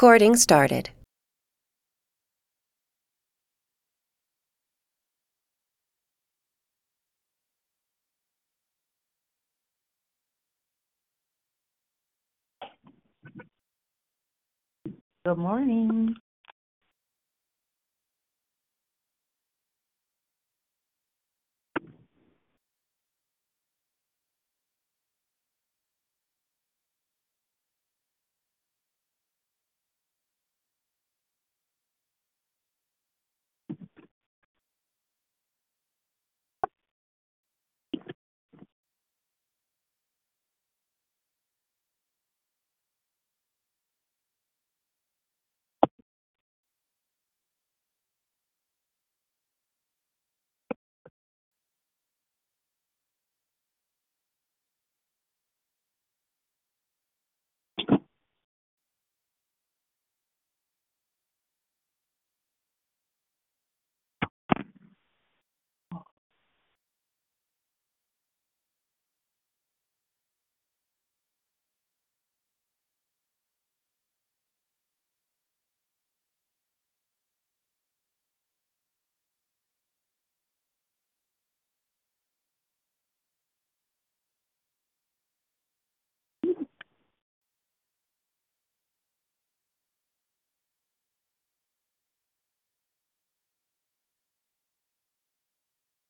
Recording started. Good morning.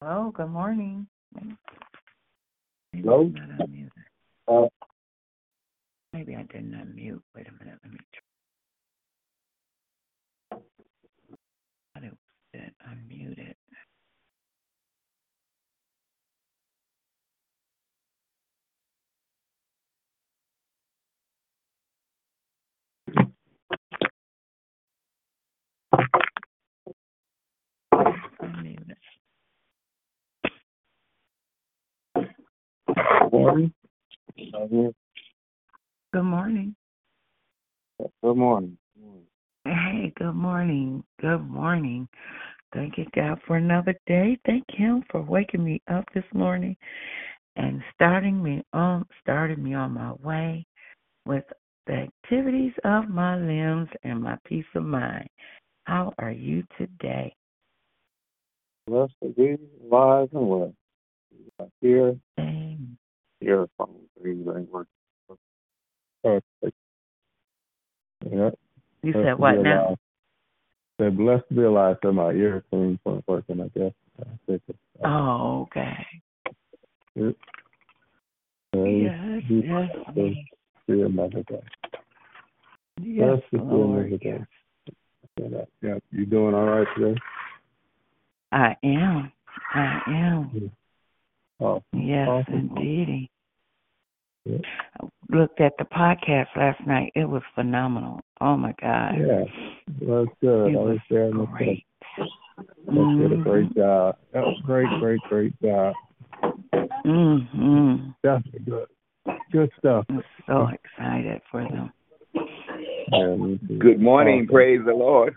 Hello, good morning. Maybe Hello? I'm not unmuted. Uh, Maybe I didn't unmute. Wait a minute, let me try. I it said unmuted. Unmuted. Good morning. Good morning. Good morning. Hey, good morning. Good morning. Thank you, God, for another day. Thank Him for waking me up this morning and starting me on starting me on my way with the activities of my limbs and my peace of mind. How are you today? Blessed to be alive and well. Amen. Earphones. These ain't working. Perfect. Yeah. You said what now? Said blessed to be alive. So my earphones weren't working. I guess. I think it's, Oh, okay. it, uh, Yes, yes, yes. another day. Yes, Blessed to see Lord. Yes. Yeah, that- yeah. You doing all right today? I am. I am. Oh, Yes, Awesome. indeedy. Yeah. I looked at the podcast last night. It was phenomenal. Oh my God. yeah. That's good. It I was was there. and it's great. They did a great job. That was great, great, great job. Mm-hmm. Definitely good. Good stuff. I'm so excited for them. Yeah, me too. Good morning. Awesome. Praise the Lord.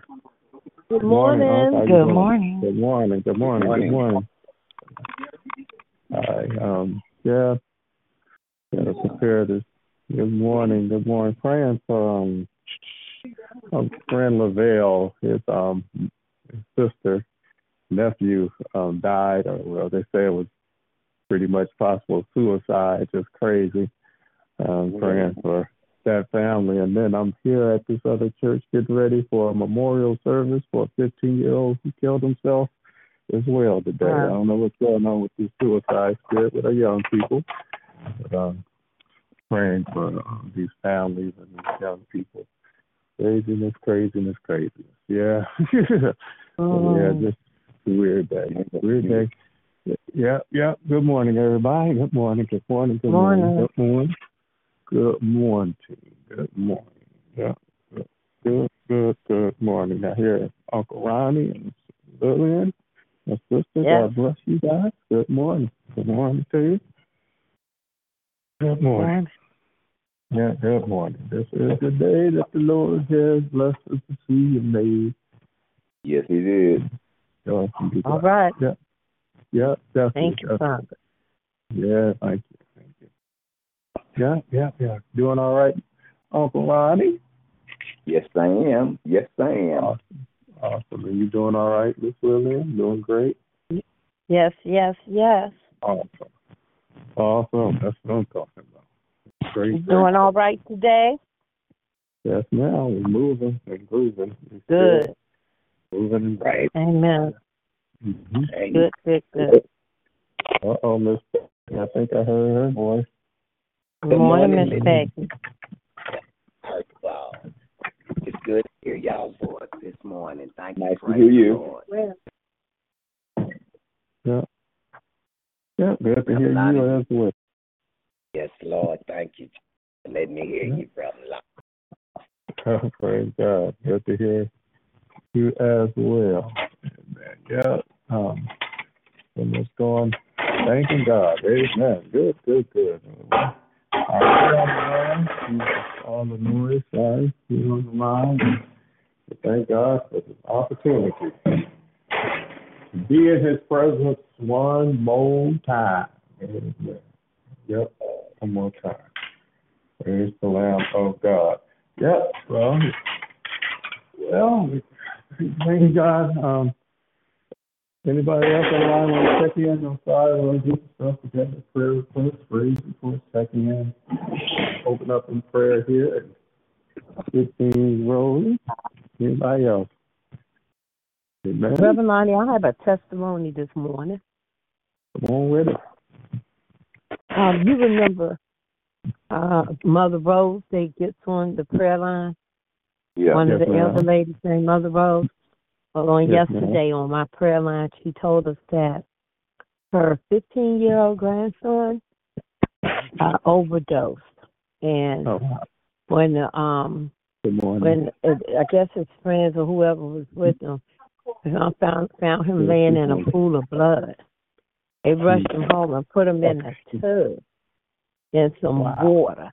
Good morning. Unc. How you Good morning. Good morning. Good morning. Morning. Good morning. Right. Um. Yeah. Gotta prepare this. Good morning. Good morning. Praying for um, um friend Lavelle. His um his sister nephew um died, or well, they say it was pretty much possible suicide. Just crazy. Um, praying for that family. And then I'm here at this other church getting ready for a memorial service for a 15 year old who killed himself as well today. I don't know what's going on with this suicide spirit with our young people, but um, praying for uh, these families and these young people. Craziness, craziness, craziness. Yeah. So, yeah, just a weird day. Weird day. Yeah, yeah. Good morning, everybody. Good morning. Good morning. Good morning. Good morning. Good morning. Good morning. Yeah. Good good, good, good morning. I hear Uncle Ronnie and Lillian, my sister. Yes. God bless you guys. Good morning. Good morning to you. Good morning. Yeah, good morning. This is the day that the Lord has blessed us to see and made. Yes, he did. So, be All glad. right. Yeah. Yeah, definitely. Thank you. Father. Yeah, thank you. Thank you. Yeah, yeah, yeah. Doing all right, Uncle Ronnie? Yes, I am. Yes, I am. Awesome. Awesome. Are you doing all right, Miss Lillian? Doing great? Yes, yes, yes. Awesome. Awesome. That's what I'm talking about. Great. Great. doing all right today? Yes, now we're moving and grooving. We're Good. Moving and right. Amen. Mm-hmm. Good, good, good. Uh oh, Miss. I think I heard her voice. Good morning, Miss Peggy. Wow. It's good to hear y'all's voice this morning. Thank you. Nice to Praise hear you. Lord. Yeah. Yeah, good to hear you as well. Yes, Lord. Thank you for letting me hear you, brother. Praise God. Good to hear you as well. Amen. Yeah. Um, and what's going? Thanking God. Amen. Good, good, good. All all the noise, sorry, you on the line. But thank God for this opportunity to be in His presence one more time. Amen. Yep, one more time. Praise the Lamb of God. Yep. Well, well, thank God. Um, anybody else on the line want to check in? I'm sorry, we'll get stuff together. Prayer request, praise report, checking in. Open up in prayer here and get things rolling. Anybody else? Amen. Reverend Lonnie, I have a testimony this morning. Come on with it. Um, you remember uh, Mother Rose they gets on the prayer line? Yeah. One of the ma'am. elder ladies named Mother Rose. Well, on Yes, ma'am. yesterday on my prayer line, she told us that her 15 year old grandson uh, overdosed. And Oh, when the, um good morning. when uh, I guess his friends or whoever was with him found found him laying in a pool of blood. They rushed him home and put him in a tub in some Wow. water,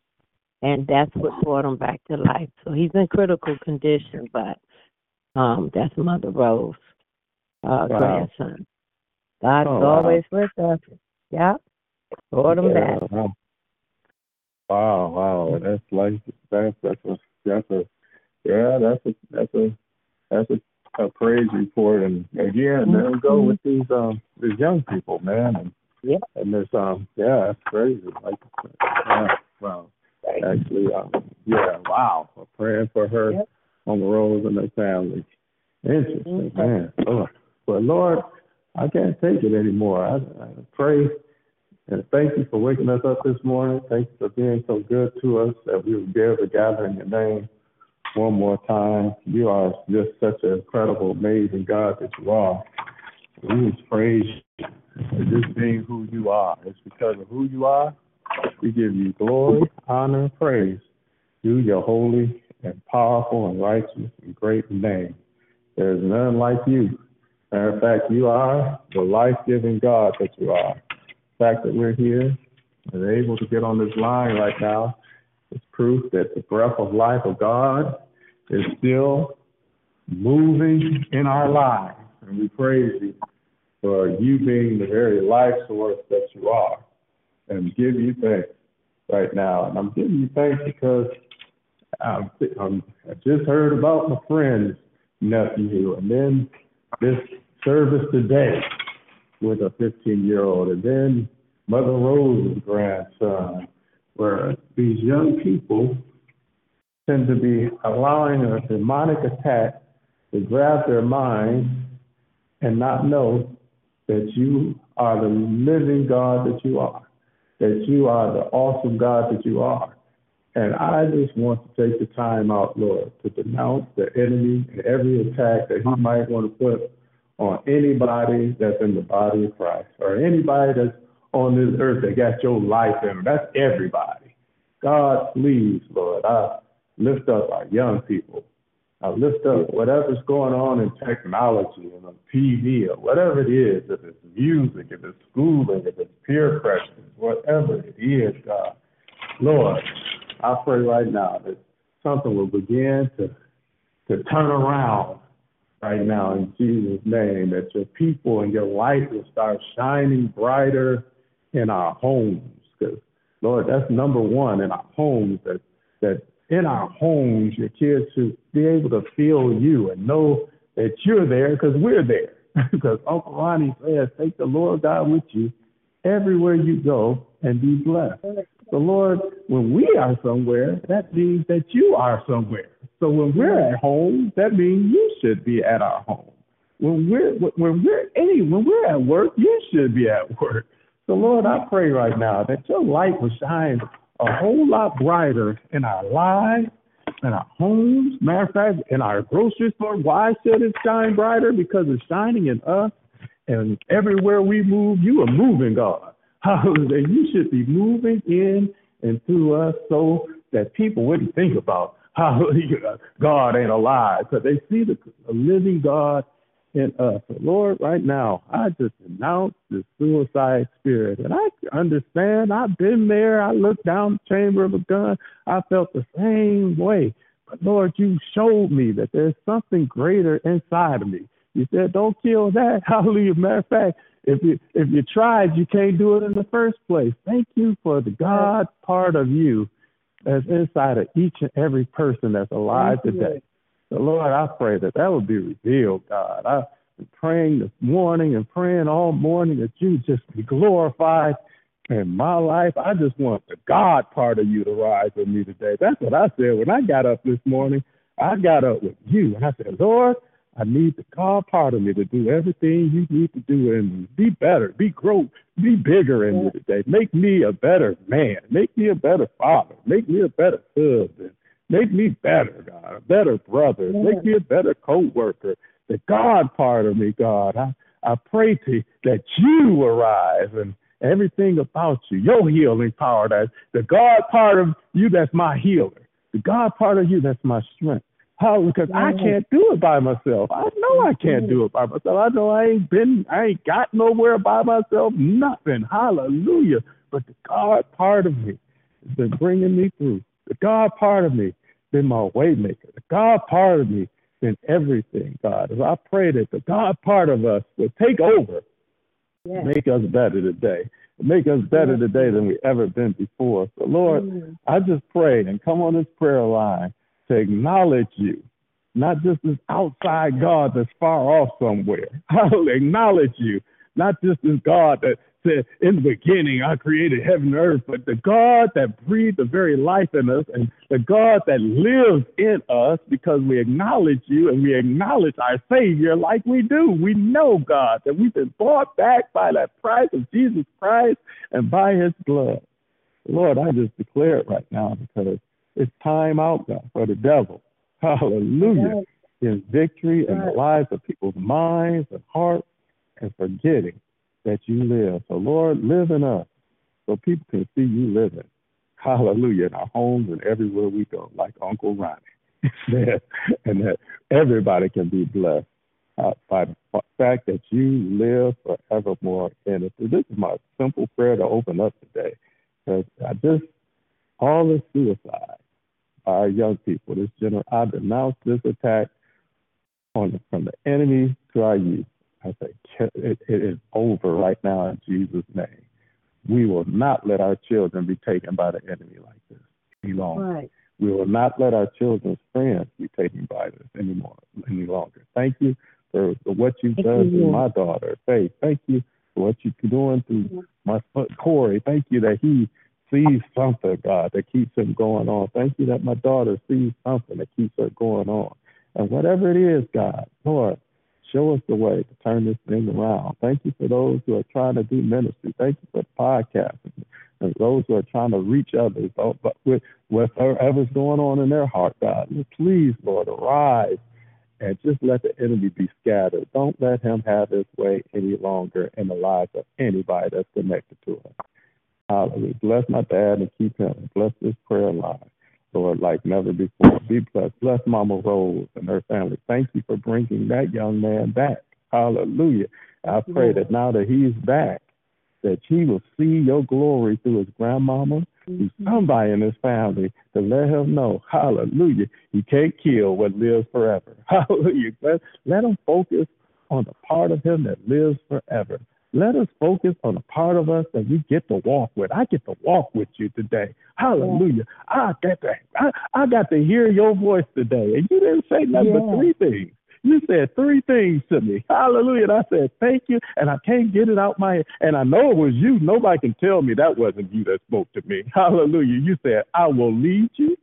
and that's what brought him back to life. So he's in critical condition, but um, that's Mother Rose, uh, Wow. grandson. God's Oh, wow. always with us. Yep, brought him back. Wow. Wow, wow, that's like that's that's a that's a yeah, that's a that's a that's a, a praise report, and again, there we go with these um these young people, man, and Yeah. and there's um yeah, that's crazy, like yeah, wow, actually, um yeah, wow, we're praying for her Yep. On the road and her family. Interesting, Mhm. man. Lord, but Lord, I can't take it anymore. I, I pray and thank you for waking us up this morning. Thank you for being so good to us that we would be able to gather in your name one more time. You are just such an incredible, amazing God that you are. We just praise you for just being who you are. It's because of who you are. We give you glory, honor, and praise. You, your holy and powerful and righteous and great name. There is none like you. Matter of fact, you are the life-giving God that you are The fact that we're here and able to get on this line right now is proof that the breath of life of God is still moving in our lives. And we praise you for you being the very life source that you are and give you thanks right now. And I'm giving you thanks because I'm, I'm, I just heard about my friend's nephew and then this service today with a 15 year old, and then Mother Rose's grandson, where these young people tend to be allowing a demonic attack to grab their minds and not know that you are the living God that you are, that you are the awesome God that you are. And I just want to take the time out, Lord, to denounce the enemy and every attack that he might want to put on anybody that's in the body of Christ or anybody that's on this earth that got your life in them. That's everybody. God, please, Lord, I lift up our young people I lift up whatever's going on in technology and on TV or whatever it is, if it's music, if it's schooling, if it's peer pressure, whatever it is, God. Lord, I pray right now that something will begin to to turn around right now in Jesus' name, that your people and your light will start shining brighter in our homes. Because Lord, that's number one in our homes, that that in our homes, your kids should be able to feel you and know that you're there because we're there. because Uncle Ronnie says, take the Lord God with you everywhere you go and be blessed. The Lord, when we are somewhere, that means that you are somewhere. So when we're at home, that means you should be at our home. When we're when we're any when we're at work, you should be at work. So Lord, I pray right now that your light will shine a whole lot brighter in our lives, in our homes. Matter of fact, in our grocery store. Why should it shine brighter? Because it's shining in us. And everywhere we move, you are moving, God. Hallelujah. You should be moving in and through us so that people wouldn't think about hallelujah, God ain't alive. Because they see the living God in us. Lord, right now, I just denounce the suicide spirit. And I understand, I've been there. I looked down the chamber of a gun. I felt the same way. But Lord, you showed me that there's something greater inside of me. You said, don't kill that. Hallelujah. Matter of fact, if you if you tried, you can't do it in the first place. Thank you for the God part of you that's inside of each and every person that's alive today. So, Lord, I pray that that would be revealed, God. I've been praying this morning and praying all morning that you just be glorified in my life. I just want the God part of you to rise with me today. That's what I said when I got up this morning. I got up with you and I said, Lord, I need the God part of me to do everything you need to do and be better, be grow, be bigger in me today. Make me a better man. Make me a better father. Make me a better husband. Make me better, God, a better brother. Make me a better co-worker. The God part of me, God, I, I pray to that you arise and everything about you, your healing power, that the God part of you that's my healer, the God part of you that's my strength. How? Because I can't do it by myself. I know I can't do it by myself. I know I ain't been, I ain't got nowhere by myself. Nothing. Hallelujah. But the God part of me has been bringing me through. The God part of me been my waymaker. The God part of me been everything. God, as I pray that the God part of us will take over, yes. make us better today, make us better today than we ever been before. So Lord, mm. I just pray and come on this prayer line to acknowledge you, not just as outside God that's far off somewhere. I'll acknowledge you, not just as God that said, In the beginning, I created heaven and earth, but the God that breathed the very life in us and the God that lives in us because we acknowledge you and we acknowledge our Savior like we do. We know, God, that we've been bought back by that price of Jesus Christ and by his blood. Lord, I just declare it right now because it's time out, God, for the devil. Hallelujah. In victory in the lives of people's minds and hearts and forgetting that you live. So, Lord, live in us so people can see you living. Hallelujah. In our homes and everywhere we go, like Uncle Ronnie. said, and that everybody can be blessed uh, by the fact that you live forevermore And. So this is my simple prayer to open up today. Because I just, all this suicide, our young people. This general, I denounce this attack on from the enemy to our youth. I say it, it is over right now in Jesus' name. We will not let our children be taken by the enemy like this any longer. Right. We will not let our children's friends be taken by this anymore any longer. Thank you for, for what you've Thank done you. to my daughter, Faith. Thank you for what you're doing through my son Corey. Thank you that he sees something, God, that keeps him going on. Thank you that my daughter sees something that keeps her going on. And whatever it is, God, Lord, show us the way to turn this thing around. Thank you for those who are trying to do ministry. Thank you for the podcast and those who are trying to reach others but with whatever's going on in their heart, God. Please, Lord, arise and just let the enemy be scattered. Don't let him have his way any longer in the lives of anybody that's connected to him. Hallelujah. Bless my dad and keep him. Bless this prayer line. Lord, like never before. Be blessed. Bless Mama Rose and her family. Thank you for bringing that young man back. Hallelujah. I pray that now that he's back, that he will see your glory through his grandmama, through somebody in his family to let him know, hallelujah, he can't kill what lives forever. Hallelujah. Let, let him focus on the part of him that lives forever. Let us focus on the part of us that we get to walk with. I get to walk with you today. Hallelujah. I got to I, I got to hear your voice today. And you didn't say nothing yeah. but three things. You said three things to me. Hallelujah. And I said, Thank you. And I can't get it out my head. And I know it was you. Nobody can tell me that wasn't you that spoke to me. Hallelujah. You said, I will lead you,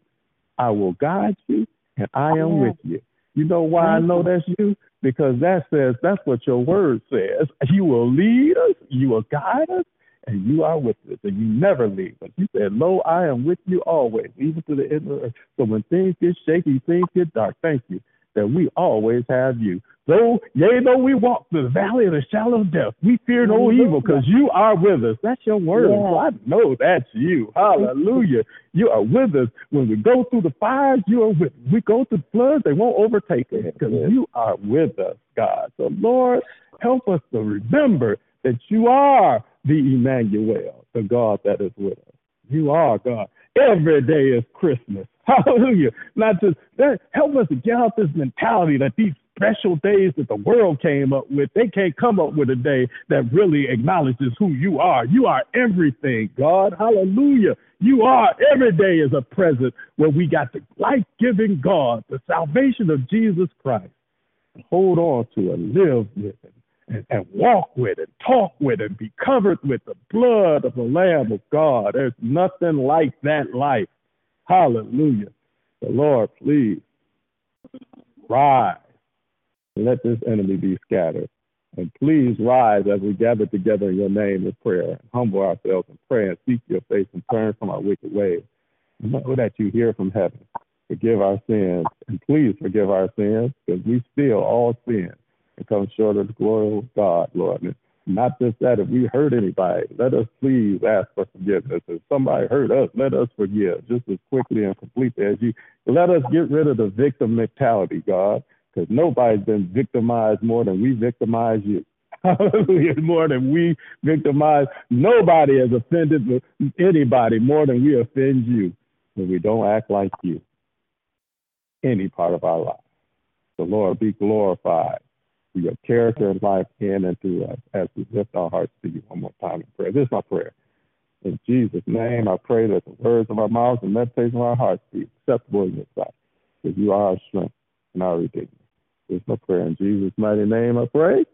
I will guide you, and I am yeah. with you. You know why I know mm-hmm. that's you? Because that says that's what your word says. You will lead us, you will guide us, and you are with us, and you never leave us. You said, Lo, I am with you always, even to the end of the earth. So when things get shaky, things get dark, thank you that we always have you. Though, yea, though we walk through the valley of the shadow of death, we fear no evil because you are with us. That's your word. Yeah. So I know that's you. Hallelujah. You are with us. When we go through the fires, you are with us. We go through the floods, they won't overtake us because you are with us, God. So, Lord, help us to remember that you are the Emmanuel, the God that is with us. You are God. Every day is Christmas. Hallelujah. Not just that help us to get out this mentality that these special days that the world came up with, they can't come up with a day that really acknowledges who you are. You are everything, God. Hallelujah. You are every day is a present where we got the life giving God, the salvation of Jesus Christ. Hold on to and live with it and, and walk with it, talk with it, be covered with the blood of the Lamb of God. There's nothing like that life. Hallelujah. The Lord, please rise let this enemy be scattered. And please rise as we gather together in your name in prayer and humble ourselves and pray and seek your face and turn from our wicked ways. Know that you hear from heaven. Forgive our sins and please forgive our sins because we still all sin and come short of the glory of God, Lord. Not just that, if we hurt anybody, let us please ask for forgiveness. If somebody hurt us, let us forgive just as quickly and completely as you. Let us get rid of the victim mentality, God, because nobody's been victimized more than we victimize you. Hallelujah. More than we victimize. Nobody has offended anybody more than we offend you when we don't act like you. Any part of our life. The Lord be glorified your character and life in and through us as we lift our hearts to you one more time in prayer. This is my prayer. In Jesus' name, I pray that the words of our mouths and the meditation of our hearts be acceptable in your sight, because you are our strength and our redeemer. This is my prayer. In Jesus' mighty name, I pray.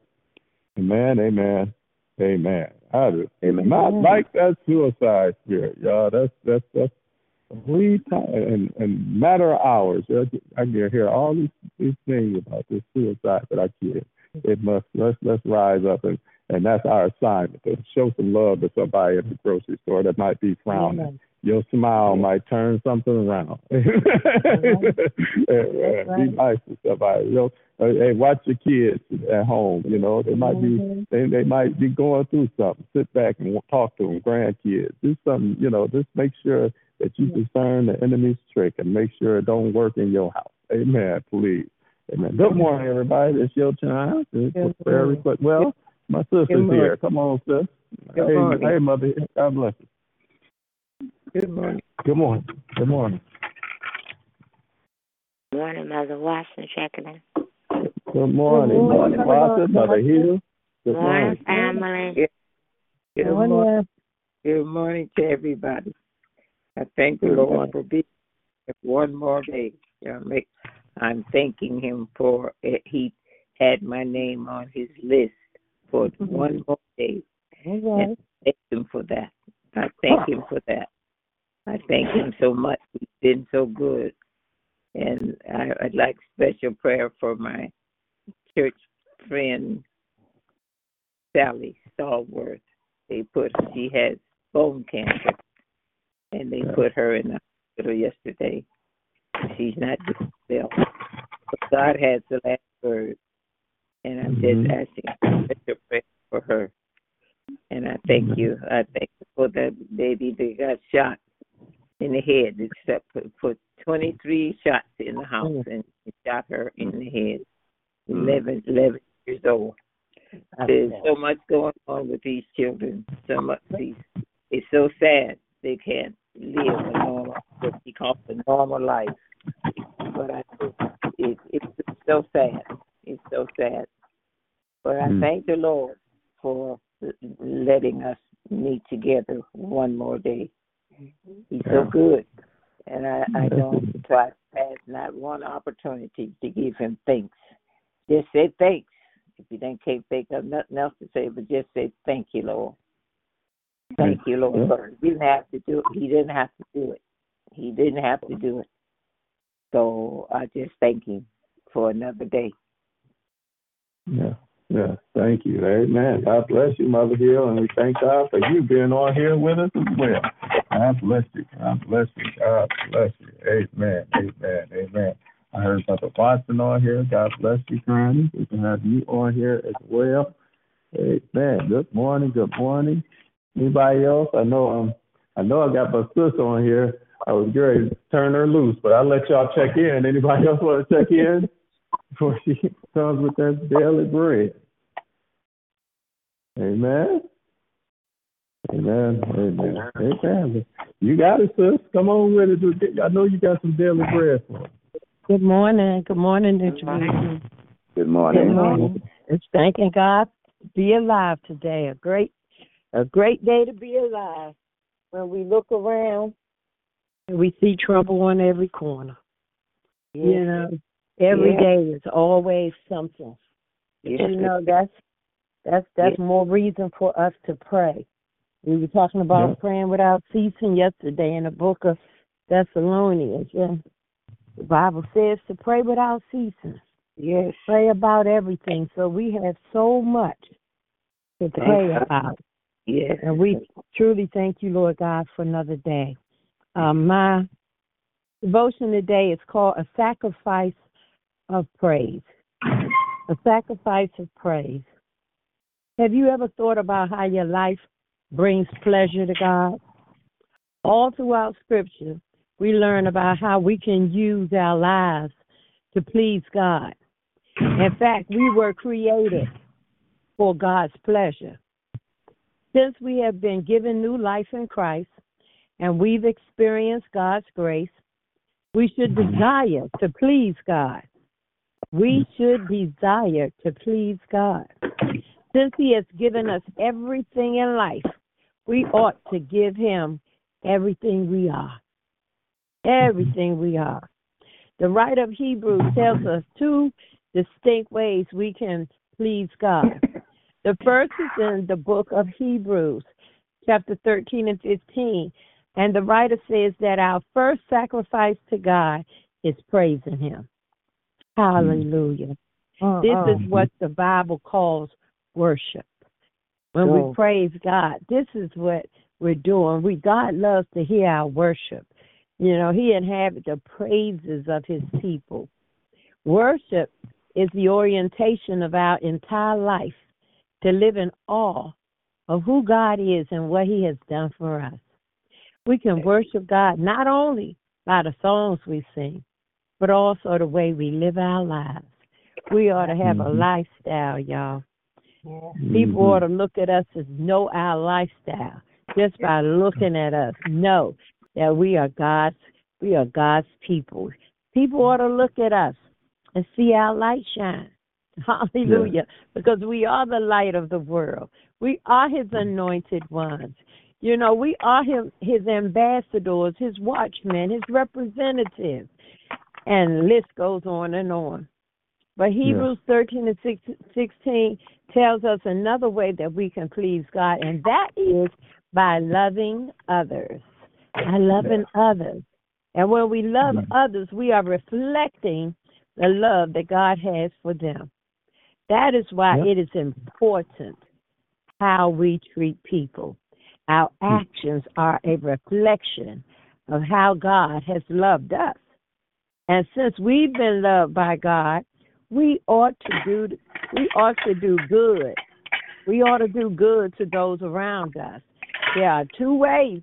Amen, amen, amen. I just amen. not like that suicide spirit, y'all. That's that's that's three times in, in matter of hours. I can hear all these, these things about this suicide that I kids it must let's let's rise up and and that's our assignment to show some love to somebody at the grocery store that might be frowning. Your smile might turn something around. right. Be nice to somebody. You know, hey, watch your kids at home. You know, they might mm-hmm. be they they might be going through something. Sit back and talk to them. Grandkids, do something. You know, just make sure that you discern the enemy's trick and make sure it don't work in your house. Amen. Please. Amen. Good morning, everybody. It's your time. It's prayer request. Well, my sister's here. Come on, sis. Good hey, morning. hey, mother. God bless you. Good morning. Good morning. Good morning. Good morning, Mother Watson checking in. Good morning, Good morning. Mother Watson, Mother Hill. Good morning, family. Good morning. Good morning to everybody. I thank the Lord for being one more day. You know, make I'm thanking him for it. He had my name on his list for mm-hmm. one more day. Right. And thank him for that. I thank him for that. I thank him so much. He's been so good. And I, I'd like special prayer for my church friend Sally Stallworth. They put she has bone cancer, and they put her in the hospital yesterday. She's not doing well. But God has the last word. And I'm mm-hmm. just asking special prayer for her. And I thank mm-hmm. you. I thank you for that baby that got shot in the head. Except put, put 23 shots in the house mm. and shot her in the head. Mm. 11, 11 years old. There's so much going on with these children. So much. These, it's so sad they can't live a normal, what we call a normal life. But I, it, it's so sad. It's so sad. But I mm. thank the Lord for letting us meet together one more day. He's so good. And I, I don't try to pass not one opportunity to give him thanks. Just say thanks. If you then can't think of nothing else to say, but just say thank you, Lord. Thank you, Lord. He didn't have to do it. He didn't have to do it. He didn't have to do it. So I just thank him for another day. Yeah. Yeah, thank you. Amen. God bless you, Mother Hill, and we thank God for you being on here with us as well. God bless you. God bless you. God bless you. Amen. Amen. Amen. I heard Brother Watson on here. God bless you, Granny. We can have you on here as well. Amen. Good morning. Good morning. Anybody else? I know um I know I got my sister on here. I was ready to turn her loose, but I'll let y'all check in. Anybody else want to check in before she comes with that daily bread? Amen. Amen. Amen. Amen. You got it, sis. Come on with it. I know you got some daily bread for us. Good morning. Good morning, Good morning. Good morning. Good morning. It's thanking God to be alive today. A great, a great day to be alive. When we look around and we see trouble on every corner. Yes. You know, every yes. day is always something. Yes. You know, that's that's that's more reason for us to pray. We were talking about praying without ceasing yesterday in the book of Thessalonians. Yeah. The Bible says to pray without ceasing. Yes. Pray about everything. So we have so much to pray about. Yes. And we truly thank you, Lord God, for another day. Um, my devotion today is called a sacrifice of praise. A sacrifice of praise. Have you ever thought about how your life brings pleasure to God? All throughout Scripture, we learn about how we can use our lives to please God. In fact, we were created for God's pleasure. Since we have been given new life in Christ and we've experienced God's grace, we should mm-hmm. desire to please God. We mm-hmm. should desire to please God. Since He has given us everything in life, we ought to give Him everything we are. Mm-hmm. Everything we are. The writer of Hebrews tells us two distinct ways we can please God. The first is in the book of Hebrews, chapter 13 and 15. And the writer says that our first sacrifice to God is praising Him. Hallelujah. Uh, this uh, is what the Bible calls worship. When we praise God, this is what we're doing. We God loves to hear our worship. You know, He inhabits the praises of His people. Worship is the orientation of our entire life to live in awe of who God is and what He has done for us. We can worship God not only by the songs we sing, but also the way we live our lives. We ought to have a mm-hmm. lifestyle, y'all. Mm-hmm. People ought to look at us as know our lifestyle just by looking at us. Know that we are God's we are God's people. People ought to look at us and see our light shine. Hallelujah. Yeah. Because we are the light of the world. We are his anointed ones. You know, we are his, his ambassadors, his watchmen, his representatives. And list goes on and on. But Hebrews yeah. 13 and 16 tells us another way that we can please God, and that is by loving others. By loving yeah. others. And when we love mm-hmm. others, we are reflecting the love that God has for them. That is why it is important how we treat people. Our hmm. actions are a reflection of how God has loved us. And since we've been loved by God, we ought to do we ought to do good. We ought to do good to those around us. There are two ways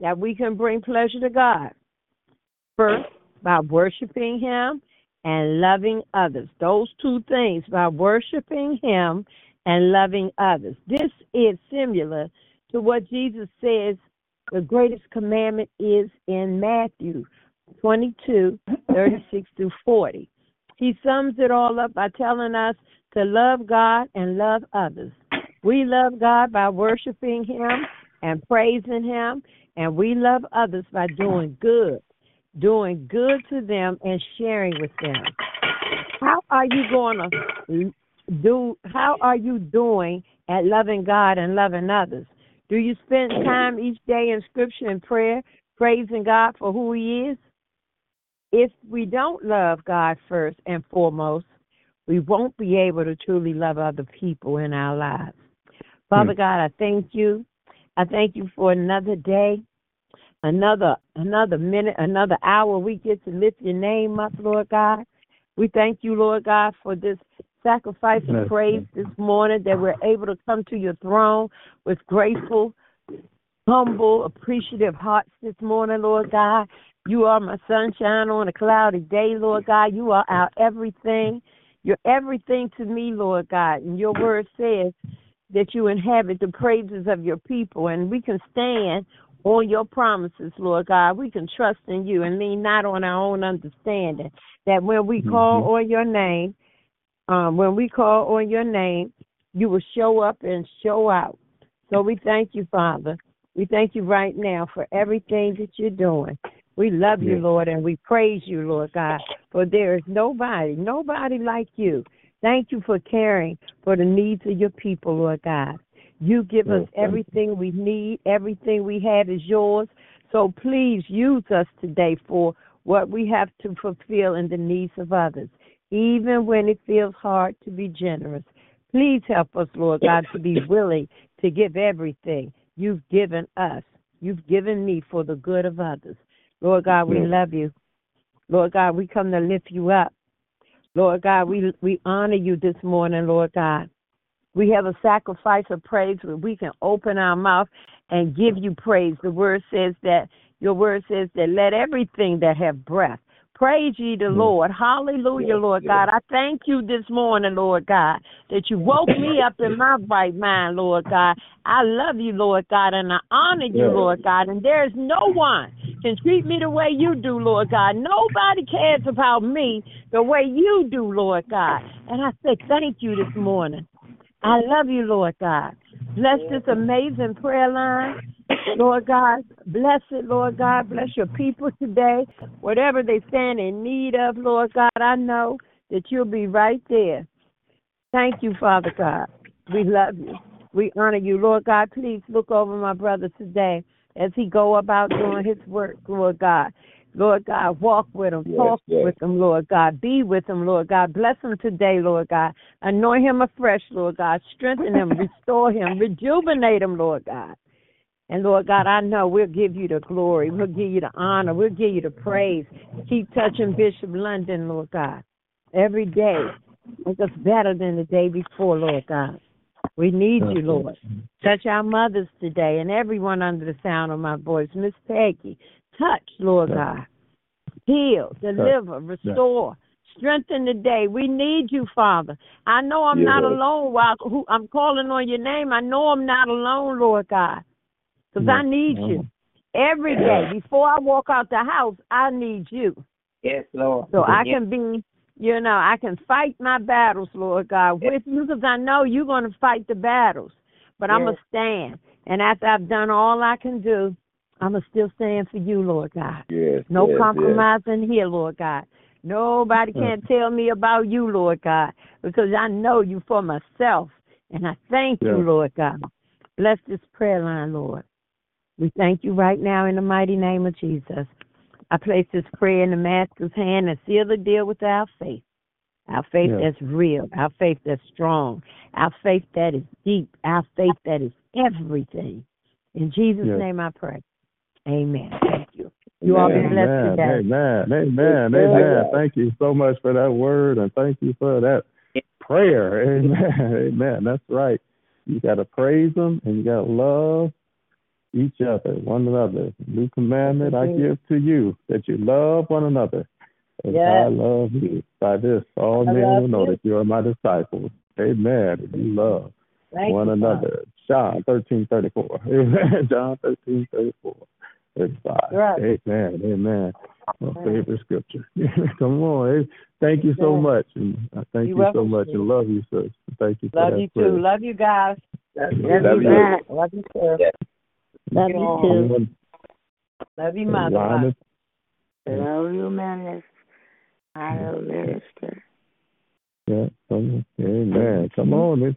that we can bring pleasure to God? First, by worshiping Him and loving others. Those two things, by worshiping Him and loving others. This is similar to what Jesus says the greatest commandment is in Matthew 22, 36 through 40. He sums it all up by telling us to love God and love others. We love God by worshiping Him and praising Him, and we love others by doing good, doing good to them and sharing with them. How are you going to do? How are you doing at loving God and loving others? Do you spend time each day in Scripture and prayer, praising God for who He is? If we don't love God first and foremost, we won't be able to truly love other people in our lives. Hmm. Father God, I thank you. I thank you for another day, another another minute, another hour we get to lift your name up, Lord God. We thank you, Lord God, for this sacrifice of praise this morning that we're able to come to your throne with grateful, humble, appreciative hearts this morning, Lord God. You are my sunshine on a cloudy day, Lord God. You are our everything. You're everything to me, Lord God. And your word says that you inhabit the praises of your people, and we can stand on your promises, Lord God. We can trust in you and lean not on our own understanding. That when we call mm-hmm. on your name, um, when we call on your name, you will show up and show out. So we thank you, Father. We thank you right now for everything that you're doing. We love you, Lord, and we praise you, Lord God, for there is nobody, nobody like you. Thank you for caring for the needs of your people, Lord God. You give us everything we need, everything we have is yours. So please use us today for what we have to fulfill in the needs of others, even when it feels hard to be generous. Please help us, Lord God, to be willing to give everything you've given us. You've given me for the good of others. Lord God, we love you. Lord God, we come to lift you up. Lord God, we we honor you this morning, Lord God. We have a sacrifice of praise where we can open our mouth and give you praise. The word says that your word says that let everything that have breath Praise ye the mm. Lord. Hallelujah, Lord God. I thank you this morning, Lord God, that you woke me up in my right mind, Lord God. I love you, Lord God, and I honor you, Lord God. And there's no one can treat me the way you do, Lord God. Nobody cares about me the way you do, Lord God. And I say thank you this morning. I love you, Lord God. Bless this amazing prayer line. Lord God, bless it, Lord God. Bless your people today. Whatever they stand in need of, Lord God, I know that you'll be right there. Thank you, Father God. We love you. We honor you, Lord God. Please look over my brother today as he go about doing his work, Lord God. Lord God, walk with him, yes, talk yes. with him, Lord God, be with him, Lord God. Bless him today, Lord God. Anoint him afresh, Lord God. Strengthen him, restore him, rejuvenate him, Lord God. And Lord God, I know we'll give you the glory. We'll give you the honor. We'll give you the praise. Keep touching Bishop London, Lord God, every day. Make us better than the day before, Lord God. We need you, Lord. Touch our mothers today and everyone under the sound of my voice. Miss Peggy, touch, Lord God. Heal, deliver, restore, strengthen the day. We need you, Father. I know I'm not alone while I'm calling on your name. I know I'm not alone, Lord God because I need you every day. Before I walk out the house, I need you. Yes, Lord. So I can be, you know, I can fight my battles, Lord God, with you because I know you're going to fight the battles. But yes. I'm going to stand. And after I've done all I can do, I'm going to still stand for you, Lord God. Yes, no yes, compromising yes. here, Lord God. Nobody can tell me about you, Lord God, because I know you for myself. And I thank you, Lord God. Bless this prayer line, Lord. We thank you right now in the mighty name of Jesus. I place this prayer in the Master's hand and seal the deal with our faith. Our faith yes. that's real, our faith that's strong, our faith that is deep, our faith that is everything. In Jesus' yes. name I pray. Amen. Thank you. You all be blessed today. Amen. Amen. Amen. Thank you so much for that word and thank you for that prayer. Amen. Amen. That's right. You got to praise them, and you got to love each other, one another. New commandment I give to you that you love one another. And yes. I love you. By this, all I men will know you. that you are my disciples. Amen. You love Thank one you, another. John 13 34. Amen. John 13 34. Right. Amen. Amen. My favorite scripture. Come on. Thank you so much. And I thank you, you so much. and I love you, sis. Thank you. Love you prayer. too. Love you guys. Love, you. you. Love you too. Love you too. Love you, mother. Love you, minister. Yeah. Amen. Come on.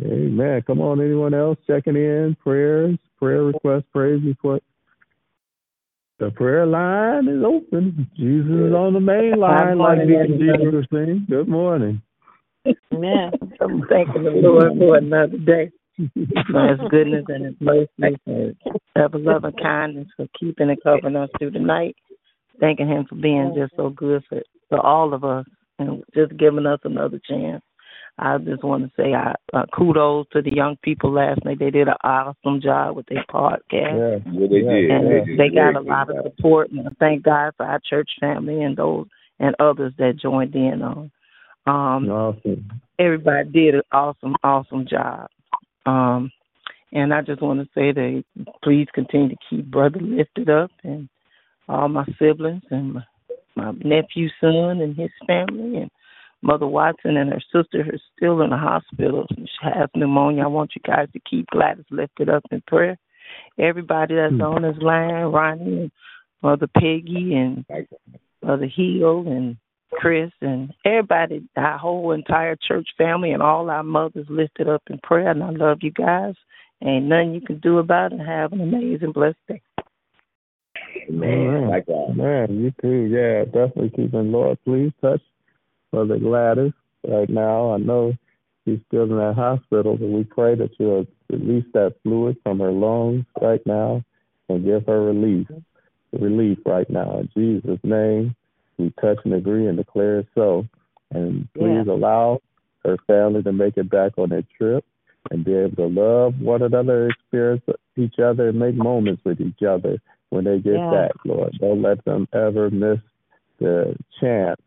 Amen. Come on, anyone else checking in? Prayers, prayer requests, praise requests. The prayer line is open. Jesus is on the main line, like morning, Deacon. Jesus was saying. Good morning. Amen. I'm thanking the Lord for another day, for His goodness and His mercy, and ever loving kindness, for keeping and covering us through the night. Thanking Him for being just so good for, for all of us and just giving us another chance. I just want to say I, uh, kudos to the young people last night. They did an awesome job with their podcast. Yeah, Yeah, they yeah, did. and yeah. They did they got a lot of support. And thank God for our church family and those and others that joined in on. Um, Awesome. everybody did an awesome, awesome job. Um, and I just want to say that please continue to keep brother lifted up and all my siblings and my, my nephew's son and his family and Mother Watson and her sister are still in the hospital. She has pneumonia. I want you guys to keep Gladys lifted up in prayer. Everybody that's Hmm. on this line, Ronnie and Mother Peggy and Mother Hill and Chris and everybody, our whole entire church family and all our mothers lifted up in prayer. And I love you guys. Ain't nothing you can do about it. Have an amazing, blessed day. Man, likewise. Man, you too. Yeah, definitely keeping Lord. Please touch Mother Gladys right now. I know she's still in that hospital, but we pray that you'll release that fluid from her lungs right now and give her relief, relief right now. In Jesus' name, we touch and agree and declare it so. And please allow her family to make it back on their trip and be able to love one another, experience each other, and make moments with each other when they get Yeah. back, Lord. Don't let them ever miss the chance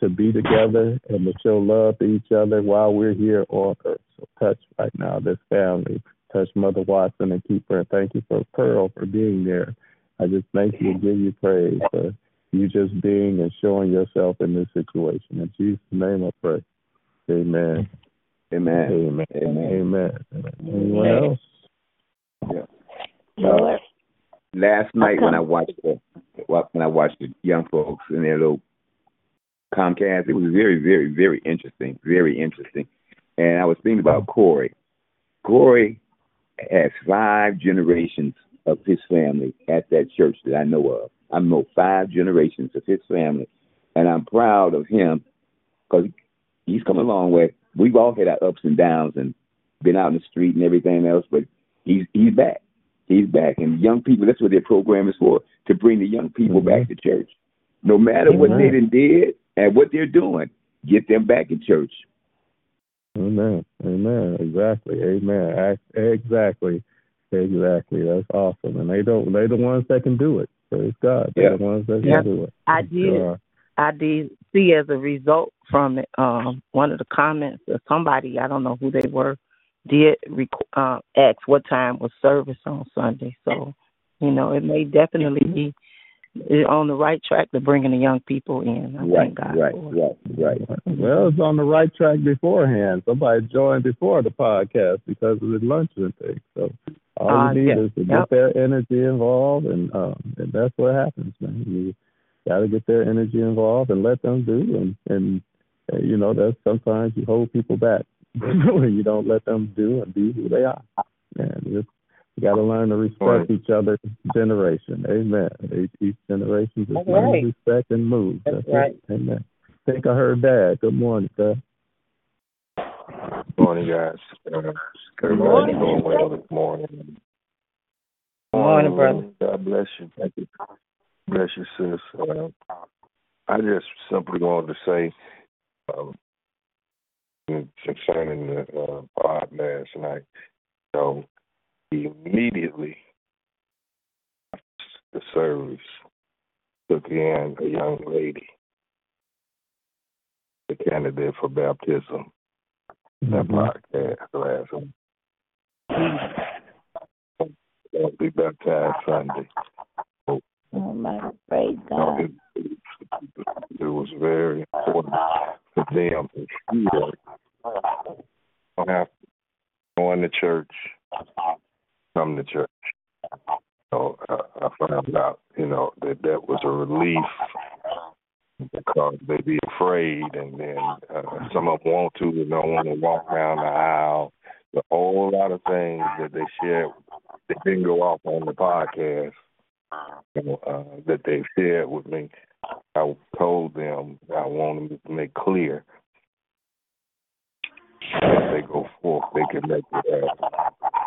to be together and to show love to each other while we're here on earth. So touch right now this family. Touch Mother Watson and keep her. Thank you for Pearl for being there. I just thank you and give you praise for you just being and showing yourself in this situation. In Jesus' name I pray. Amen. Amen. Amen. Amen. Amen. Anyone else? Yeah. Lord, uh, Last night when I watched the when I watched the young folks in their little Comcast, it was very, very, very interesting. Very interesting. And I was thinking about Corey. Corey has five generations of his family at that church that I know of. I know five generations of his family, and I'm proud of him because he's come a long way. We've all had our ups and downs and been out in the street and everything else, but he's he's back. He's back, and young people. That's what their program is for to bring the young people mm-hmm. back to church. No matter what they done did and what they're doing, get them back in church. Amen. Amen. Exactly. Amen. Exactly. Exactly. That's awesome. And they don't They're the ones that can do it. Praise God. They're Yeah. the ones that Yeah. can do it. I did. are. I did see as a result from it, um, one of the comments that somebody, I don't know who they were, did rec- uh, ask what time was service on Sunday. So, you know, it may definitely be on the right track to bringing the young people in. I Right, thank God right, for it. right, right. Well, it's on the right track beforehand. Somebody joined before the podcast because of the luncheon thing. So all Uh, you need yeah. is to Yep. get their energy involved, and um, and that's what happens, man. You got to get their energy involved and let them do, and and uh, you know that's sometimes you hold people back when you don't let them do and be who they are. And just you got to learn to respect Right. each other's generation. Amen. Each, each generation just That's learn right. to respect and move. That's That's right. it. Amen. I think I heard Dad. Good morning, sir. Good morning, guys. Uh, everybody doing well this morning. Good morning, brother. God bless you. Thank you. Bless you, sis. Uh, I just simply wanted to say, um, concerning the uh, pod last night, so immediately the service took in a young lady, the candidate for baptism. That Mm-hmm. podcast last week. Gonna be baptized Sunday. Oh my praise So God. it, it was very important for them to hear. Don't have to go into church, come to church. So uh, I found out, you know, that that was a relief because they be afraid, and then uh, some of them want to and don't want to walk down the aisle. A whole lot of things that they shared that didn't go off on the podcast you know, uh, that they shared with me. I told them I want to make clear as they go forth, they can make it uh,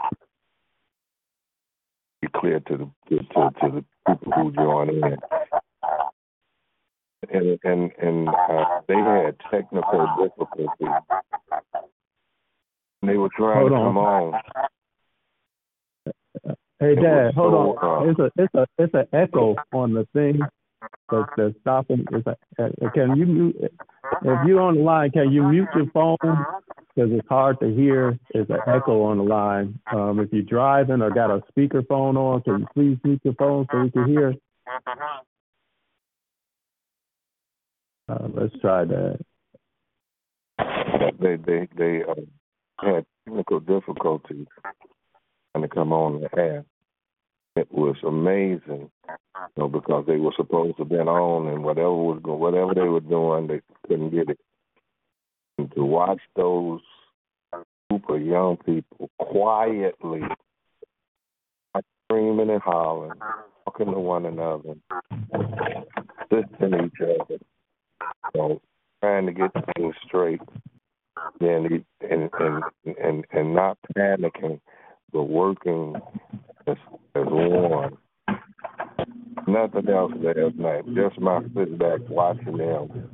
be clear to the to, to, to the people who join in. And and and uh, they had technical difficulties. They were trying Hold to on. come on. Hey, Dad, hold so, on. uh, It's a it's a it's an echo on the thing that's, that's stopping. It's a, uh, can you mute? If you're on the line, can you mute your phone? Because it's hard to hear. There's an echo on the line. Um, if you're driving or got a speakerphone on, can you please mute your phone so we can hear? Uh, let's try that. they they they uh, had technical difficulties trying to come on the air. It was amazing, you know, because they were supposed to been on, and whatever was go, whatever they were doing, they couldn't get it. And to watch those group of young people quietly screaming and hollering, talking to one another, assisting each other, you know, trying to get things straight he, and, and and and not panicking, but working as as one. Nothing else last night. Just my sitting back watching them,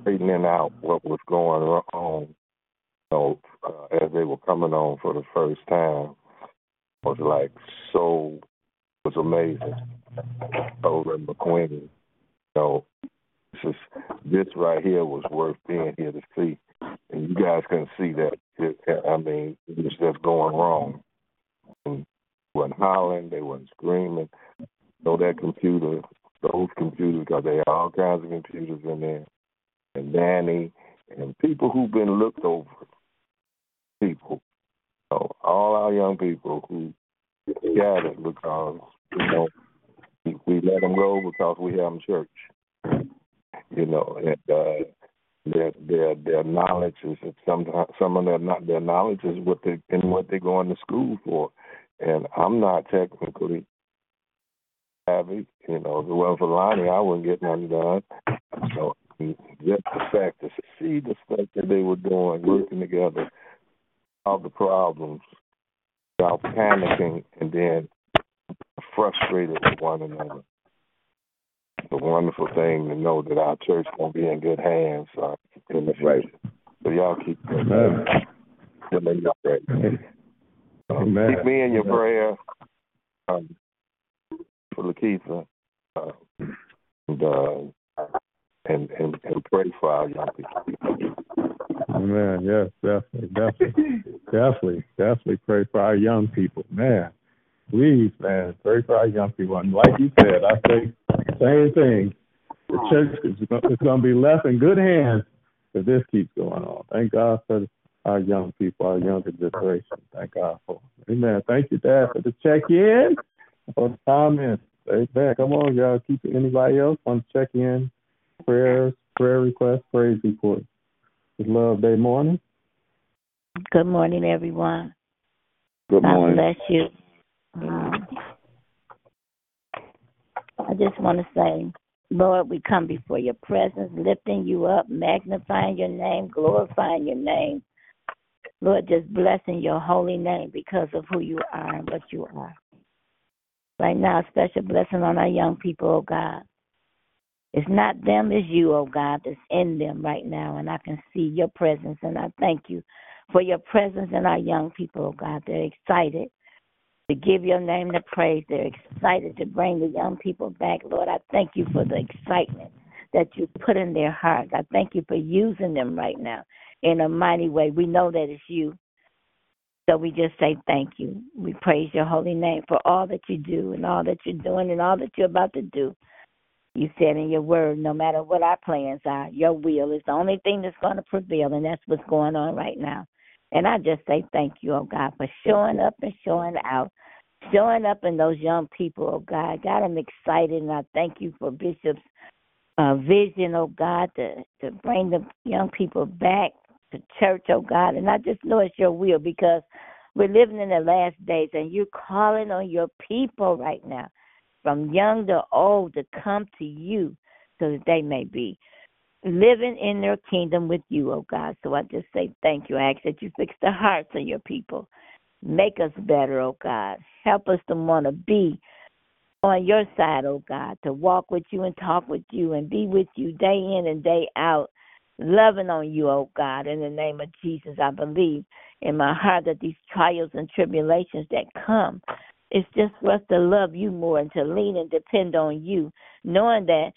straightening out what was going on. You know, uh, as they were coming on for the first time, was like so was amazing. Over McQueen, you know, this is this right here was worth being here to see, and you guys can see that. It, I mean, it was just going wrong. They weren't hollering, they weren't screaming. So that computer, those computers, because they have all kinds of computers in there, and Danny, and people who've been looked over. People, so all our young people who scattered because you know we let them go because we have them church you know, and uh, their their their knowledge is sometimes some of their not their knowledge is what they and what they're going to school for, and I'm not technically savvy. You know, if it wasn't for Lonnie, I wouldn't get nothing done. So just the fact to see the stuff that they were doing, working together, all the problems, without panicking, and then frustrated with one another a wonderful thing to know that our church gonna be in good hands uh, in the future. So y'all keep Amen. keep me in your. Amen. Keep me in your prayer um, for Lakeitha, uh, and, uh, and and and pray for our young people. Amen. Yes, definitely, definitely, definitely, definitely pray for our young people, man. Please, man, pray for our young people. And like you said, I say same thing. The church is going to be left in good hands if this keeps going on. Thank God for our young people, our younger generation. Thank God for. it. Amen. Thank you, Dad, for the check in, for the comments. Amen. Come on, y'all. Keep. Anybody else want to check in? Prayers, prayer requests, praise reports. It's Love Day morning. Good morning, everyone. Good morning. God bless you. Amen. I just want to say, Lord, we come before your presence, lifting you up, magnifying your name, glorifying your name. Lord, just blessing your holy name because of who you are and what you are. Right now, a special blessing on our young people, oh God. It's not them, it's you, oh God, that's in them right now. And I can see your presence. And I thank you for your presence in our young people, oh God. They're excited. To give your name the praise. They're excited to bring the young people back. Lord, I thank you for the excitement that you put in their hearts. I thank you for using them right now in a mighty way. We know that it's you. So we just say thank you. We praise your holy name for all that you do and all that you're doing and all that you're about to do. You said in your word, no matter what our plans are, your will is the only thing that's going to prevail, and that's what's going on right now. And I just say thank you, oh God, for showing up and showing out, showing up in those young people, oh God. God, I'm excited, and I thank you for Bishop's uh, vision, oh God, to, to bring the young people back to church, oh God. And I just know it's your will because we're living in the last days, and you're calling on your people right now, from young to old, to come to you so that they may be living in their kingdom with you, oh God. So I just say thank you. I ask that you fix the hearts of your people. Make us better, oh God. Help us to want to be on your side, oh God, to walk with you and talk with you and be with you day in and day out, loving on you, oh God. In the name of Jesus, I believe in my heart that these trials and tribulations that come, it's just for us to love you more and to lean and depend on you, knowing that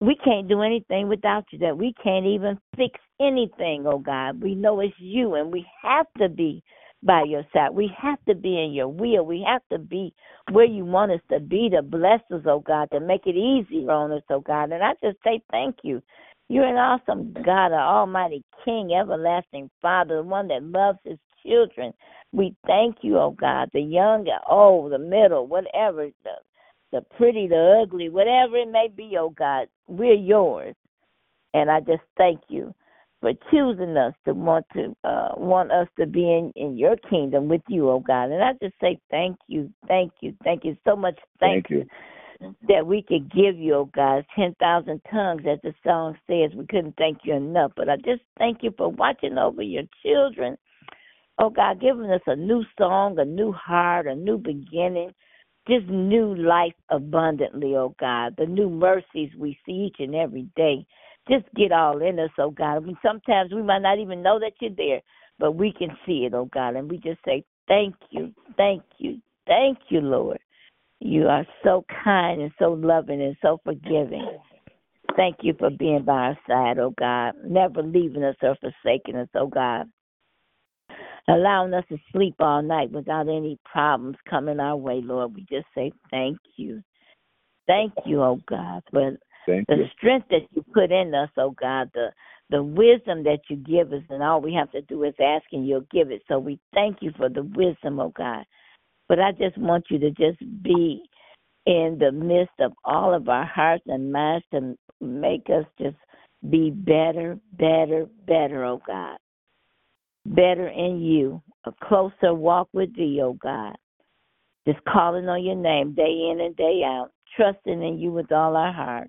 we can't do anything without you, that we can't even fix anything, oh God. We know it's you, and we have to be by your side. We have to be in your will. We have to be where you want us to be to bless us, oh God, to make it easier on us, oh God. And I just say thank you. You're an awesome God, an almighty King, everlasting Father, the one that loves his children. We thank you, oh God, the young, the old, the middle, whatever, the the pretty, the ugly, whatever it may be, oh God, we're yours. And I just thank you for choosing us to want to uh, want us to be in, in your kingdom with you, oh God. And I just say thank you, thank you, thank you so much. Thank, thank you. That we could give you, oh God, 10,000 tongues, as the song says. We couldn't thank you enough. But I just thank you for watching over your children. Oh God, giving us a new song, a new heart, a new beginning just new life abundantly, oh God. The new mercies we see each and every day. Just get all in us, oh God. Mean, sometimes we might not even know that you're there, but we can see it, oh God. And we just say, Thank you, thank you, thank you, Lord. You are so kind and so loving and so forgiving. Thank you for being by our side, oh God. Never leaving us or forsaking us, oh God allowing us to sleep all night without any problems coming our way, Lord. We just say thank you. Thank you, oh God, for thank the you. strength that you put in us, oh God, the the wisdom that you give us, and all we have to do is ask and you'll give it. So we thank you for the wisdom, oh God. But I just want you to just be in the midst of all of our hearts and minds to make us just be better, better, better, oh God better in you, a closer walk with thee, O oh God. Just calling on your name day in and day out, trusting in you with all our heart,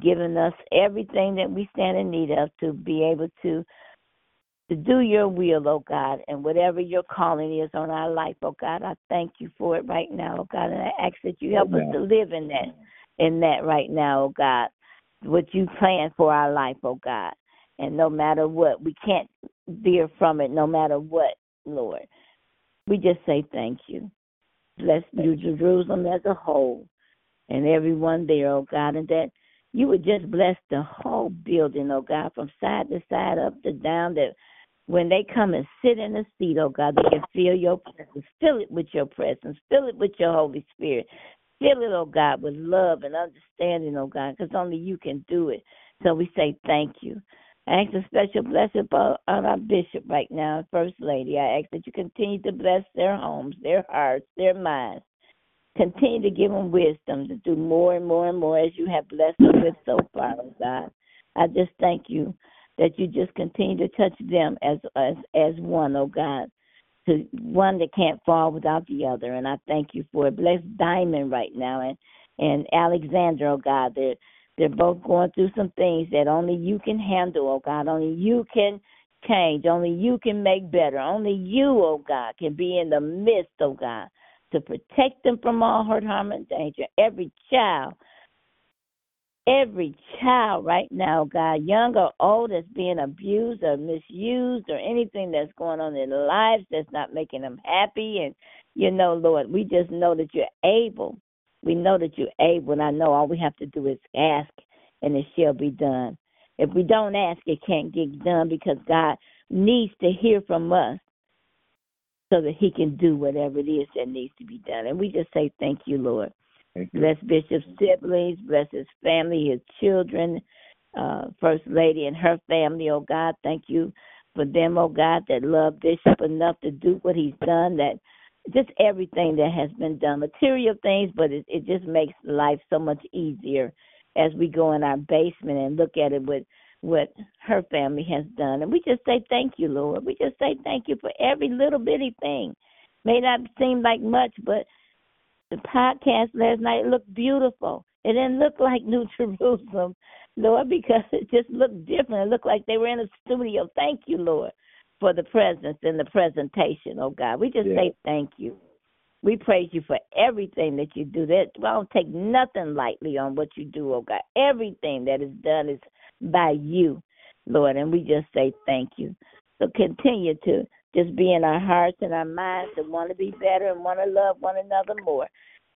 giving us everything that we stand in need of to be able to to do your will, oh God, and whatever your calling is on our life, oh God, I thank you for it right now, oh God, and I ask that you help Amen. us to live in that in that right now, oh God, what you plan for our life, oh God. And no matter what, we can't veer from it no matter what, Lord. We just say thank you. Bless New Jerusalem as a whole and everyone there, oh God, and that you would just bless the whole building, oh God, from side to side, up to down, that when they come and sit in the seat, oh God, they can feel your presence. Fill it with your presence. Fill it with your Holy Spirit. Fill it, oh God, with love and understanding, oh God, because only you can do it. So we say thank you. I ask a special blessing on our bishop right now, First Lady. I ask that you continue to bless their homes, their hearts, their minds. Continue to give them wisdom to do more and more and more as you have blessed them with so far, oh God. I just thank you that you just continue to touch them as as as one, oh God. To one that can't fall without the other. And I thank you for it. Bless Diamond right now and and Alexandra, oh God. They're they're both going through some things that only you can handle, oh God. Only you can change. Only you can make better. Only you, oh God, can be in the midst, oh God, to protect them from all hurt, harm, and danger. Every child, every child right now, oh God, young or old, that's being abused or misused or anything that's going on in their lives that's not making them happy and you know, Lord, we just know that you're able. We know that you're able, and I know all we have to do is ask, and it shall be done. If we don't ask, it can't get done because God needs to hear from us so that He can do whatever it is that needs to be done. And we just say, Thank you, Lord. Thank you. Bless Bishop's siblings, bless his family, his children, uh, First Lady and her family, oh God. Thank you for them, oh God, that love Bishop enough to do what he's done, that just everything that has been done, material things, but it, it just makes life so much easier as we go in our basement and look at it with what her family has done. And we just say thank you, Lord. We just say thank you for every little bitty thing. May not seem like much, but the podcast last night looked beautiful. It didn't look like New Jerusalem, Lord, because it just looked different. It looked like they were in a studio. Thank you, Lord, for the presence and the presentation, oh God. We just Yeah. say thank you. We praise you for everything that you do. That I don't take nothing lightly on what you do, oh God. Everything that is done is by you, Lord, and we just say thank you. So continue to just be in our hearts and our minds to want to be better and want to love one another more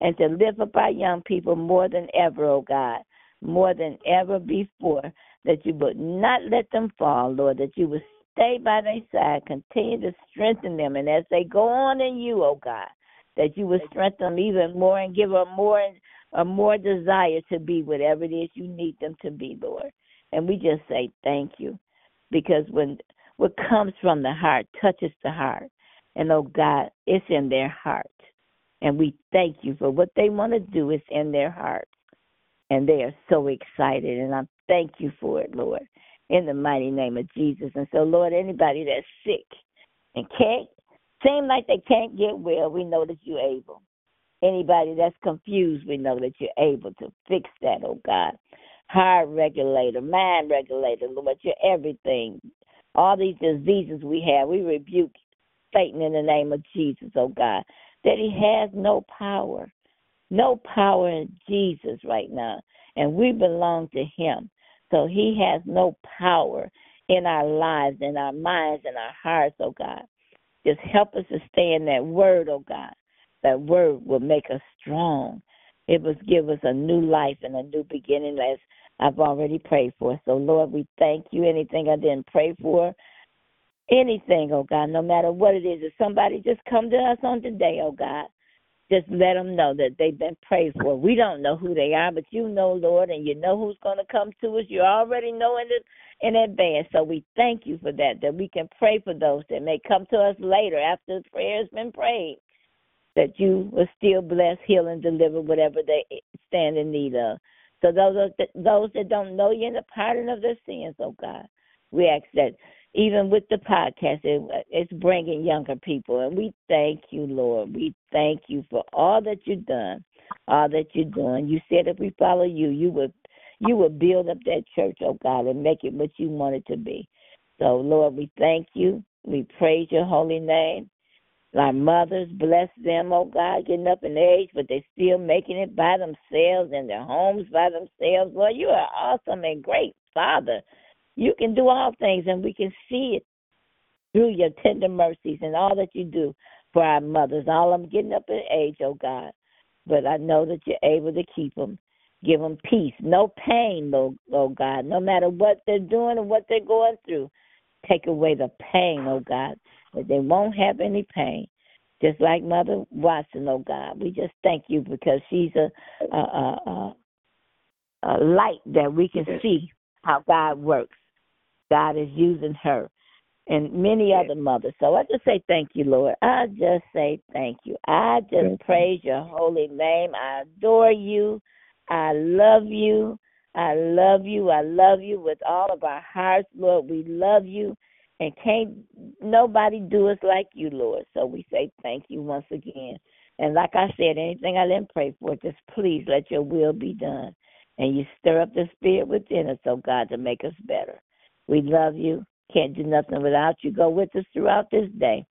and to lift up our young people more than ever, oh God, more than ever before, that you would not let them fall, Lord, that you would stay by their side, continue to strengthen them, and as they go on in you, oh God, that you would strengthen them even more and give them more a more desire to be whatever it is you need them to be, Lord. And we just say thank you. Because when what comes from the heart touches the heart. And oh God, it's in their heart. And we thank you for what they want to do is in their heart. And they are so excited. And I thank you for it, Lord, in the mighty name of Jesus. And so, Lord, anybody that's sick and can't seem like they can't get well, we know that you're able. Anybody that's confused, we know that you're able to fix that, oh God. Heart regulator, mind regulator, Lord, you're everything. All these diseases we have, we rebuke Satan in the name of Jesus, oh God, that he has no power, no power in Jesus right now. And we belong to him. So he has no power in our lives, in our minds, in our hearts, oh God. Just help us to stay in that word, oh God. That word will make us strong. It will give us a new life and a new beginning as I've already prayed for. So, Lord, we thank you. Anything I didn't pray for, anything, oh God, no matter what it is, if somebody just come to us on today, oh God, just let them know that they've been prayed for. We don't know who they are, but you know, Lord, and you know who's going to come to us. You already know in, in advance. So we thank you for that, that we can pray for those that may come to us later after the prayer has been prayed, that you will still bless, heal, and deliver whatever they stand in need of. So those those that don't know you in the pardon of their sins, oh God, we ask that even with the podcast, it, it's bringing younger people, and we thank you, Lord. We thank you for all that you've done, all that you're doing. You said if we follow you, you would you would build up that church, oh God, and make it what you want it to be. So, Lord, we thank you. We praise your holy name. Our mothers, bless them, oh God, getting up in age, but they're still making it by themselves in their homes by themselves. Lord, you are awesome and great Father. You can do all things, and we can see it through your tender mercies and all that you do for our mothers. All I'm getting up in age, oh God, but I know that you're able to keep them, give them peace, no pain, oh, oh God, no matter what they're doing or what they're going through. Take away the pain, oh God, that they won't have any pain. Just like Mother Watson, oh God, we just thank you because she's a a, a, a, a light that we can see how God works. God is using her and many other mothers. So I just say thank you, Lord. I just say thank you. I just Thank you. praise your holy name. I adore you. I love you. I love you. I love you with all of our hearts, Lord. We love you. And can't nobody do us like you, Lord. So we say thank you once again. And like I said, anything I didn't pray for, just please let your will be done. And you stir up the spirit within us, oh God, to make us better. We love you. Can't do nothing without you. Go with us throughout this day.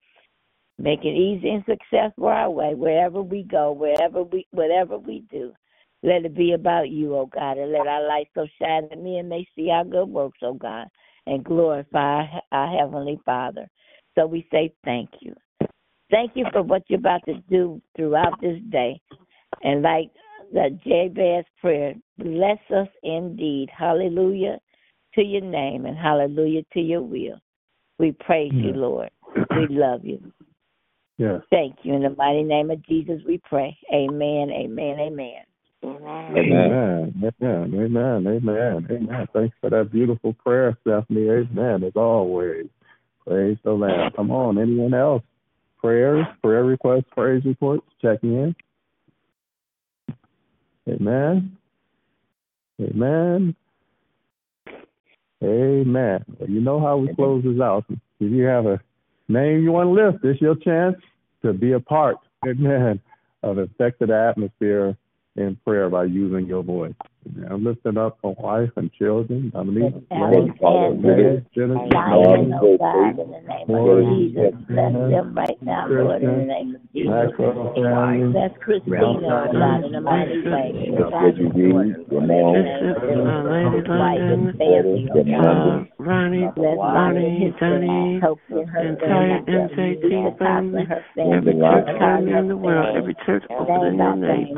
Make it easy and successful our way, wherever we go, wherever we whatever we do. Let it be about you, oh God, and let our light so shine that men may see our good works, oh God, and glorify our Heavenly Father. So we say thank you. thank you for what you're about to do throughout this day. And like the Jabez prayer, bless us indeed. Hallelujah to your name and hallelujah to your will. We praise you, Lord. We love you. Yes. Thank you. In the mighty name of Jesus, we pray. Amen, amen, amen. Amen. Amen. Amen. Amen. Amen. Thanks for that beautiful prayer, Stephanie. Amen. As always. Praise the Lamb. Come on. Anyone else? Prayers, prayer requests, praise reports, checking in. Amen. Amen. Amen. You know how we close this out. If you have a name you want to lift, it's your chance to be a part, amen, of affecting the atmosphere in prayer by using your voice. I'm lifting up my wife and children, Dominique, Lord, Mary, Genesis, Lord, oh God, in the name Lord, of Jesus. Bless them right now, Lord, in the name of Jesus. Bless Christina, oh God, in a mighty way. Reggie Reed, Ramon, Lady London, family, God. Ronnie, Bless Ronnie, Donnie, entire MJT family, every church family in the world, every church open in your name.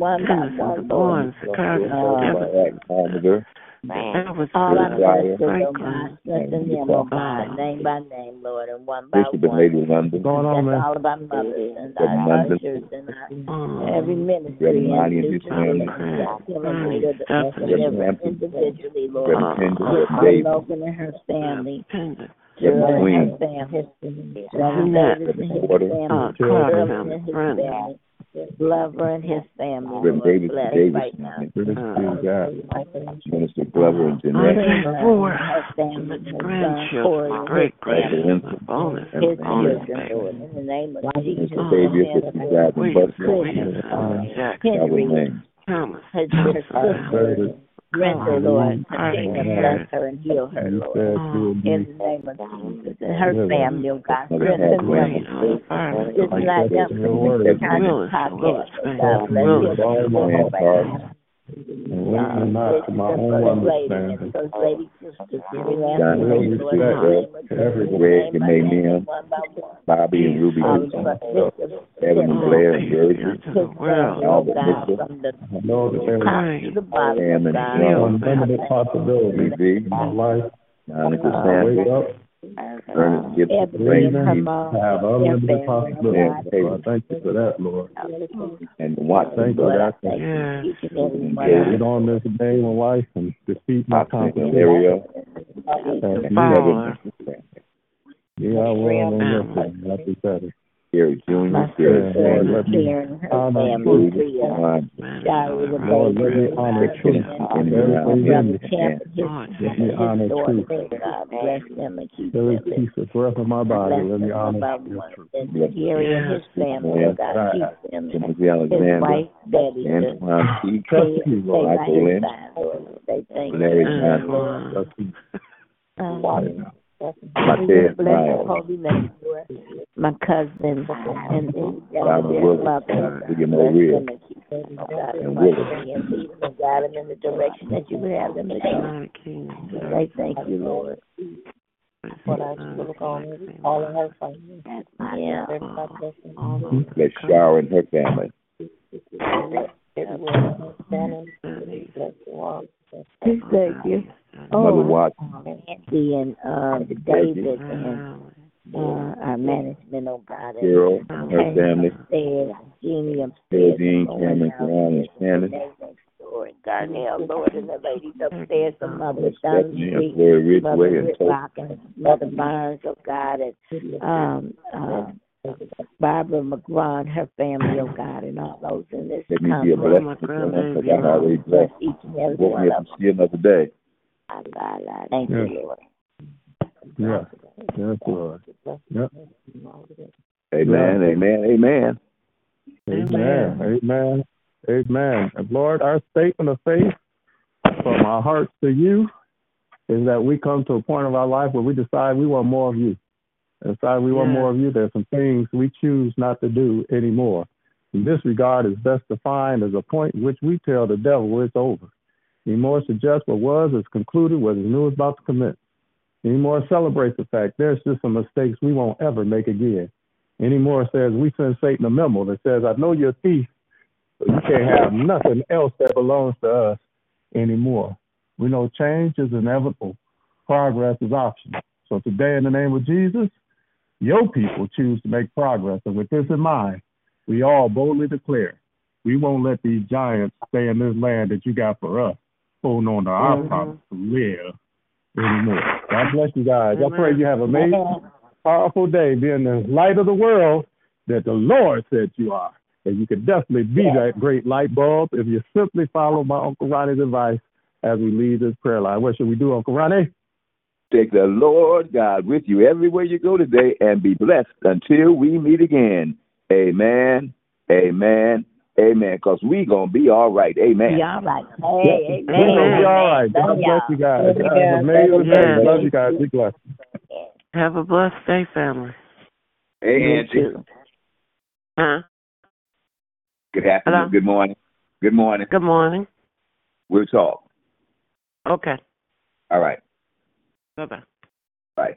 By Goodness, one, the Lord. boys, Curtis, Uh, Evan, Carpenter, Elvis, All our Fire, sisters, oh God, strengthen them, oh God, name by name, Lord, and one by Bishop and one. Lady London, going on, Bless man? all of our mothers and Reverend our London, ushers and our, um, every ministry Reverend and Lonnie and New his family, Jerusalem, bless them and Ronnie, leader the Stephanie, Reverend them Hampton, individually, Lord. Reverend Kendra, Bless Reverend David, Logan and her family, Pender, Jill and her Queen, family, Reverend Jeanette, Davis and his Porter, family, Clark Shirley family, and his Brenda, family, Glover and his family, Reverend Lord. Davis Bless Davis, right now. Good to see. Minister Glover and I Jeanette, thank for her family, my his son grandchildren, Corey my and great his family, grandchildren, Vincent, my bonus, his and bonus children, baby, Lord, in the name of Jesus. Mr. Xavier, Sister Driving Williams, Bus, Williams, Jackson, Henry, Calvin Lane, Thomas, his, his sister, Brenda, Lord, Carter, continue to bless her and heal her, Lord. said you would In the name of Jesus and her family, oh God, Mother strengthen them. Green, uh, fireman, Just like like that them in your word. kind of Willis, podcast, Willis, oh man, God, bless Willis, him my heal her heart, right Carter, now. and lean me not to my own and First Lady and understanding. First Lady Sister Siri John Lance, Will Reed, Lord, in the respect name of Jesus, everyone. Greg and by May name, Mim, one by one. Bobby and Ruby All Gibson, of Evan and Blair and peace be Jersey, unto the his world. family, Albert Mitchell, the I know that there top is to the bottom, Sam and God. John, unlimited possibilities in my life. Monica I Sanders, wake up Ernest Gibson, Ebony Frank and her breathing, mom, I have their unlimited family, possibilities. God. Thank you for that, Lord. and Watson Thank you Lord, I that I thank can Yeah. you, each and every and one Jody, get on this day in life and defeat my Watson competition. Hilario, That's and me. Fowler, Yeah, I will on your family. thing. That's what that is. Gary Jr., my Gary Yeah, sister Lord, Sanders, let me Karen and her honor family, David, Leah, Juan, man, Shari the Lord, let me baby, honor God, truth. and Kenny Everything Brown, in Brother me. Camp and his, Lord, Let me his honor daughter, truth. God, bless them and keep Every them. piece of breath in my body, Bless let me them one by honor your one. truth. And Bless Gary and his family, oh God, keep them. Timothy His Alexander, wife, Betty, the Antoine Keith, Trust stay, you, stay Lord. by Michael his Lynch, side, Lord. They thank Larry you. Johnson, Trust um, you. Martez bless holy name, Lord. My cousin and, and Robert Willis, mother, William bless O'Reilly, them and keep them, God, and and Willis. them and guide them in the direction that you would have them to go. United Kingdom, They thank you, Lord. all of her Yeah. Bless Shara mm-hmm. and her family. Thank you. Mother Oh, Watson, Nancy and uh, David and uh, our management, oh God. and Carol and her family, upstairs, Jeannie upstairs, Geraldine, and Cameron, Brown, and Shannon, Renee next door, and Garnell, Lord, and the ladies upstairs, the mother Stephanie and Dunn Floyd Mother Ridgeway, and Toby. Whitlock, and Mother Barnes, oh God, and um, uh, Barbara McGraw and her family, oh God, and all those in this Let me be a company. blessing to them because I'm already Bless blessed. each and every Woke one me of up to see another day. Them. Thank Yeah. you, Lord. Yeah. Yes, Lord. Yep. Amen, amen, amen. Amen. Amen. Amen. And Lord, our statement of faith from our hearts to you is that we come to a point of our life where we decide we want more of you. And decide we want Yeah. more of you. There's some things we choose not to do anymore. In this regard is best defined as a point in which we tell the devil it's over. Anymore suggests what was is concluded, what is new is about to commence. Anymore celebrates the fact there's just some mistakes we won't ever make again. anymore says we send Satan a memo that says, I know you're a thief, but you can't have nothing else that belongs to us anymore. We know change is inevitable, progress is optional. So today, in the name of Jesus, your people choose to make progress. And with this in mind, we all boldly declare we won't let these giants stay in this land that you got for us, holding on to our mm-hmm. promise to live anymore. God bless you guys. Amen. I pray you have a amazing, powerful day, being the light of the world that the Lord said you are. And you can definitely be that great light bulb if you simply follow my Uncle Ronnie's advice as we leave this prayer line. What should we do, Uncle Ronnie? Take the Lord God with you everywhere you go today and be blessed until we meet again. Amen. Amen. Amen. Because we going to be all right. Amen. Be all right. Hey, amen. We're going to be all right. God bless you guys. Love you guys. Amazing day. Love you guys. Be blessed. Have a blessed day, family. Hey, Angie. Huh? Good afternoon. Hello? Good morning. Good morning. Good morning. We'll talk. Okay. All right. Bye-bye. Bye.